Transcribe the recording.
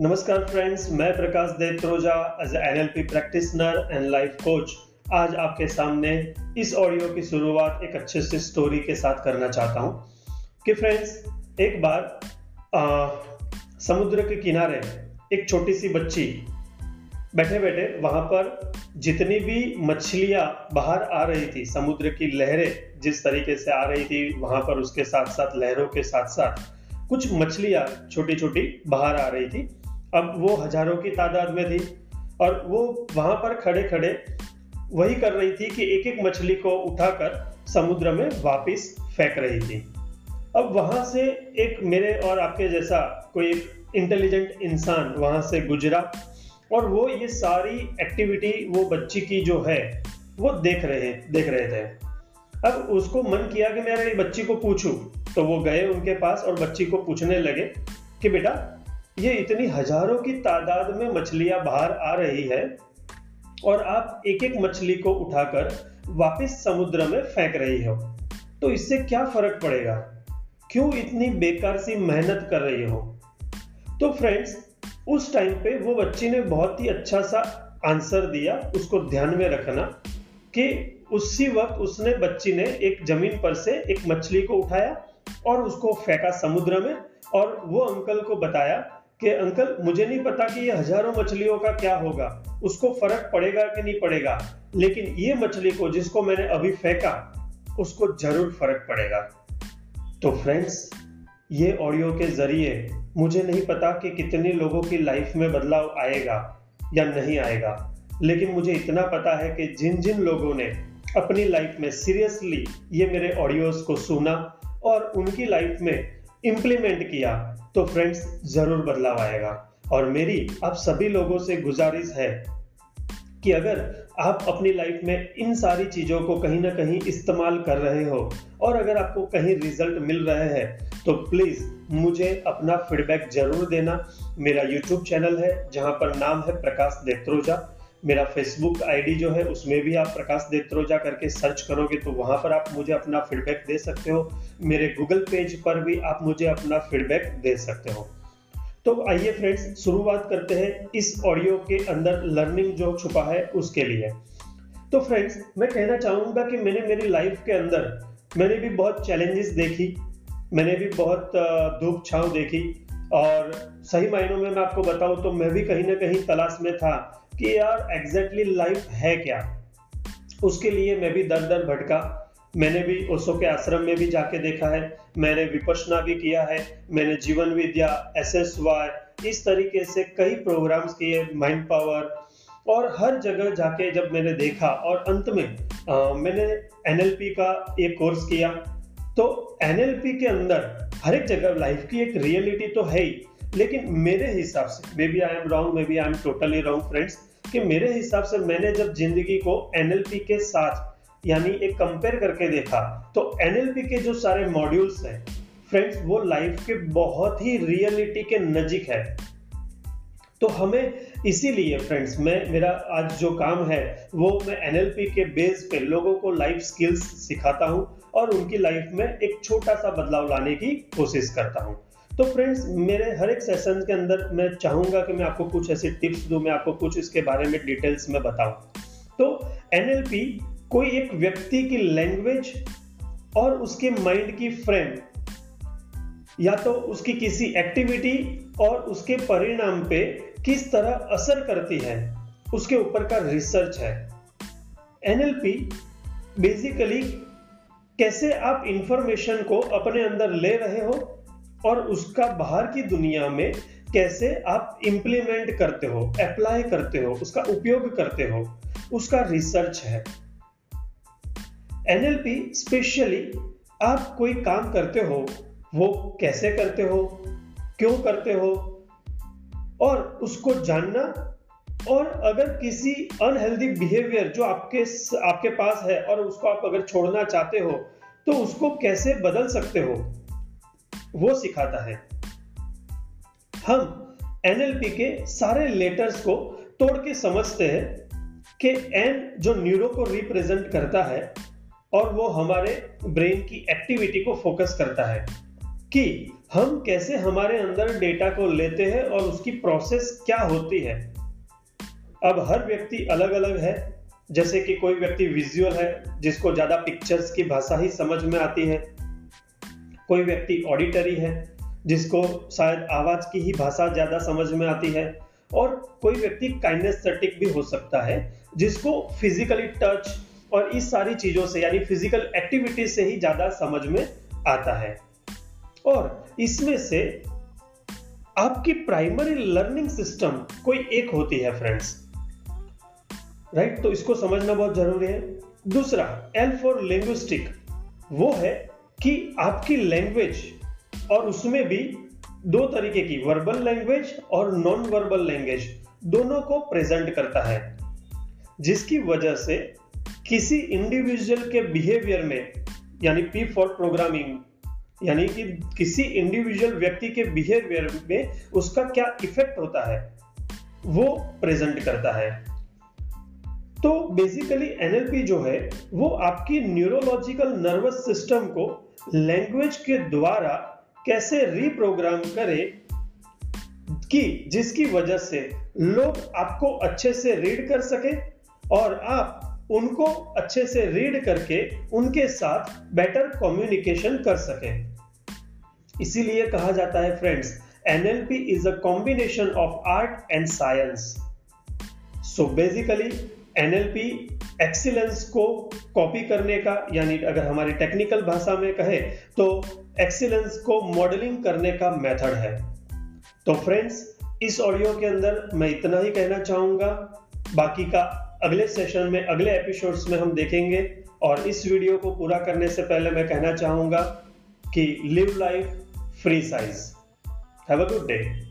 नमस्कार फ्रेंड्स मैं Prakash Detroja as NLP practitioner and life coach आज आपके सामने इस ऑडियो की शुरुआत एक अच्छे से स्टोरी के साथ करना चाहता हूँ। कि फ्रेंड्स एक बार आ, समुद्र के किनारे एक छोटी सी बच्ची बैठे बैठे वहाँ पर जितनी भी मछलियाँ बाहर आ रही थी समुद्र की लहरें जिस तरीके से आ रही थी वहाँ पर उसके साथ साथ लहरों के साथ साथ कुछ मछलियाँ छोटी छोटी बाहर आ रही थी अब वो हज़ारों की तादाद में थी और वो वहाँ पर खड़े खड़े वही कर रही थी कि एक एक मछली को उठाकर समुद्र में वापस फेंक रही थी। अब वहाँ से एक मेरे और आपके जैसा कोई एक इंटेलिजेंट इंसान वहाँ से गुजरा और वो ये सारी एक्टिविटी वो बच्ची की जो है, वो देख रहे देख रहे थे। अब उसको मन किया कि मैं अगर बच्ची को पूछूँ तो वो गए उनके पास और बच्ची को पूछने लगे कि बेटा ये इतनी हज़ारों की तादाद में मछलियाँ बाहर आ रही है और आप एक एक मछली को उठाकर वापस समुद्र में फेंक रही हो। तो इससे क्या फ़र्क पड़ेगा? क्यों इतनी बेकार सी मेहनत कर रही हो? तो फ्रेंड्स उस टाइम पे वो बच्ची ने बहुत ही अच्छा सा आंसर दिया। उसको ध्यान में रखना कि उसी वक्त उसने बच्ची ने एक ज़मीन पर से एक मछली को उठाया और उसको फेंका समुद्र में और वो अंकल को बताया कि अंकल, मुझे नहीं पता कि ये हज़ारों मछलियों का क्या होगा। उसको फ़र्क पड़ेगा कि नहीं पड़ेगा? लेकिन ये मछली को जिसको मैंने अभी फेंका, उसको ज़रूर फ़र्क पड़ेगा। तो फ्रेंड्स ये ऑडियो के ज़रिए मुझे नहीं पता कि कितने लोगों की लाइफ में बदलाव आएगा या नहीं आएगा। लेकिन मुझे इतना पता है कि जिन जिन लोगों ने अपनी लाइफ में सीरियसली ये मेरे ऑडियोज को सुना और उनकी लाइफ में इम्प्लीमेंट किया तो फ्रेंड्स ज़रूर बदलाव आएगा। और मेरी आप सभी लोगों से गुजारिश है कि अगर आप अपनी लाइफ में इन सारी चीज़ों को कहीं ना कहीं इस्तेमाल कर रहे हो, और अगर आपको कहीं रिज़ल्ट मिल रहे हैं तो प्लीज़ मुझे अपना फीडबैक ज़रूर देना। मेरा यूट्यूब चैनल है, जहाँ पर नाम है प्रकाश देत्रोजा। मेरा फेसबुक आईडी जो है, उसमें भी आप प्रकाश देत्रोजा करके सर्च करोगे तो वहाँ पर आप मुझे अपना फीडबैक दे सकते हो। मेरे गूगल पेज पर भी आप मुझे अपना फीडबैक दे सकते हो। तो आइए फ्रेंड्स शुरुआत करते हैं इस ऑडियो के अंदर लर्निंग जो छुपा है उसके लिए। तो फ्रेंड्स मैं कहना चाहूँगा कि मैंने मेरी लाइफ के अंदर मैंने भी बहुत चैलेंजेस देखी, मैंने भी बहुत धूप छाव देखी और सही मायनों में मैं आपको बताऊँ तो मैं भी कहीं ना कहीं तलाश में था कि यार एग्जैक्टली लाइफ है क्या? उसके लिए मैं भी दर दर भटका। मैंने भी ओसो के आश्रम में भी जाके देखा है। मैंने विपसना भी किया है। मैंने जीवन विद्या एस एस वाई इस तरीके से कई प्रोग्राम्स किए माइंड पावर और हर जगह जाके जब मैंने देखा और अंत में आ, मैंने एनएलपी का एक कोर्स किया। तो एनएलपी के अंदर हर एक जगह लाइफ की एक रियलिटी तो है ही, लेकिन मेरे हिसाब से maybe I am wrong maybe I am totally wrong friends कि मेरे हिसाब से मैंने जब ज़िंदगी को एनएलपी के साथ, यानी एक कंपेयर करके देखा तो एनएलपी के जो सारे मॉड्यूल्स हैं फ्रेंड्स वो लाइफ के बहुत ही रियलिटी के नजीक है। तो हमें इसीलिए फ्रेंड्स मैं, मेरा आज जो काम है, वो मैं एनएलपी के बेस पे लोगों को लाइफ स्किल्स सिखाता हूँ और उनकी लाइफ में एक छोटा सा बदलाव लाने की कोशिश करता हूँ। तो फ्रेंड्स मेरे हर एक सेशन के अंदर मैं चाहूँगा कि मैं आपको कुछ ऐसी टिप्स दूँ, मैं आपको कुछ इसके बारे में डिटेल्स में बताऊँ। तो एनएलपी कोई एक व्यक्ति की लैंग्वेज और उसके माइंड की फ्रेम या तो उसकी किसी एक्टिविटी और उसके परिणाम पे किस तरह असर करती है, उसके ऊपर का रिसर्च है। एनएलपी बेसिकली कैसे आप इंफॉर्मेशन को अपने अंदर ले रहे हो और उसका बाहर की दुनिया में कैसे आप इंप्लीमेंट करते हो अप्लाई करते हो, उसका उपयोग करते हो, उसका रिसर्च है। एनएलपी स्पेशली आप कोई काम करते हो, वो कैसे करते हो, क्यों करते हो और उसको जानना और अगर किसी अनहेल्दी बिहेवियर जो आपके आपके पास है और उसको आप अगर छोड़ना चाहते हो तो उसको कैसे बदल सकते हो? वो सिखाता है। हम एनएलपी के सारे लेटर्स को तोड़ के समझते हैं कि एन जो न्यूरो को रिप्रेजेंट करता है और वो हमारे ब्रेन की एक्टिविटी को फोकस करता है कि हम कैसे हमारे अंदर डेटा को लेते हैं और उसकी प्रोसेस क्या होती है। अब हर व्यक्ति अलग अलग है। जैसे कि कोई व्यक्ति विजुअल है, जिसको ज़्यादा पिक्चर्स की भाषा ही समझ में आती है। कोई व्यक्ति ऑडिटरी है, जिसको शायद आवाज़ की ही भाषा ज़्यादा समझ में आती है। और कोई व्यक्ति काइनेस्थेटिक भी हो सकता है, जिसको फिजिकली टच और इस सारी चीज़ों से, यानी फ़िज़िकल एक्टिविटी से ही ज़्यादा समझ में आता है। और इसमें से आपकी प्राइमरी लर्निंग सिस्टम कोई एक होती है फ्रेंड्स राइट तो इसको समझना बहुत ज़रूरी है। दूसरा एल फॉर लिंग्विस्टिक वो है कि आपकी लैंग्वेज और उसमें भी दो तरीके की वर्बल लैंग्वेज और नॉन वर्बल लैंग्वेज दोनों को प्रेजेंट करता है। जिसकी वजह से किसी इंडिविजुअल के बिहेवियर में, यानी पी फॉर प्रोग्रामिंग यानी कि किसी इंडिविजुअल व्यक्ति के बिहेवियर में उसका क्या इफ़ेक्ट होता है, वो प्रेजेंट करता है। तो बेसिकली एनएलपी जो है, वो आपकी न्यूरोलॉजिकल नर्वस सिस्टम को लैंग्वेज के द्वारा कैसे रिप्रोग्राम करे कि जिसकी वजह से लोग आपको अच्छे से रीड कर सके और आप उनको अच्छे से रीड करके उनके साथ बेटर कम्युनिकेशन कर सके। इसीलिए कहा जाता है friends NLP is a combination of art and science so basically NLP excellence को कॉपी करने का, यानी अगर हमारी टेक्निकल भाषा में कहे तो एक्सीलेंस को मॉडलिंग करने का मेथड है तो फ्रेंड्स, इस ऑडियो के अंदर मैं इतना ही कहना चाहूँगा बाकी का अगले सेशन में, अगले एपिसोड्स में हम देखेंगे और इस वीडियो को पूरा करने से पहले मैं कहना चाहूँगा कि live life free size. Have a good day.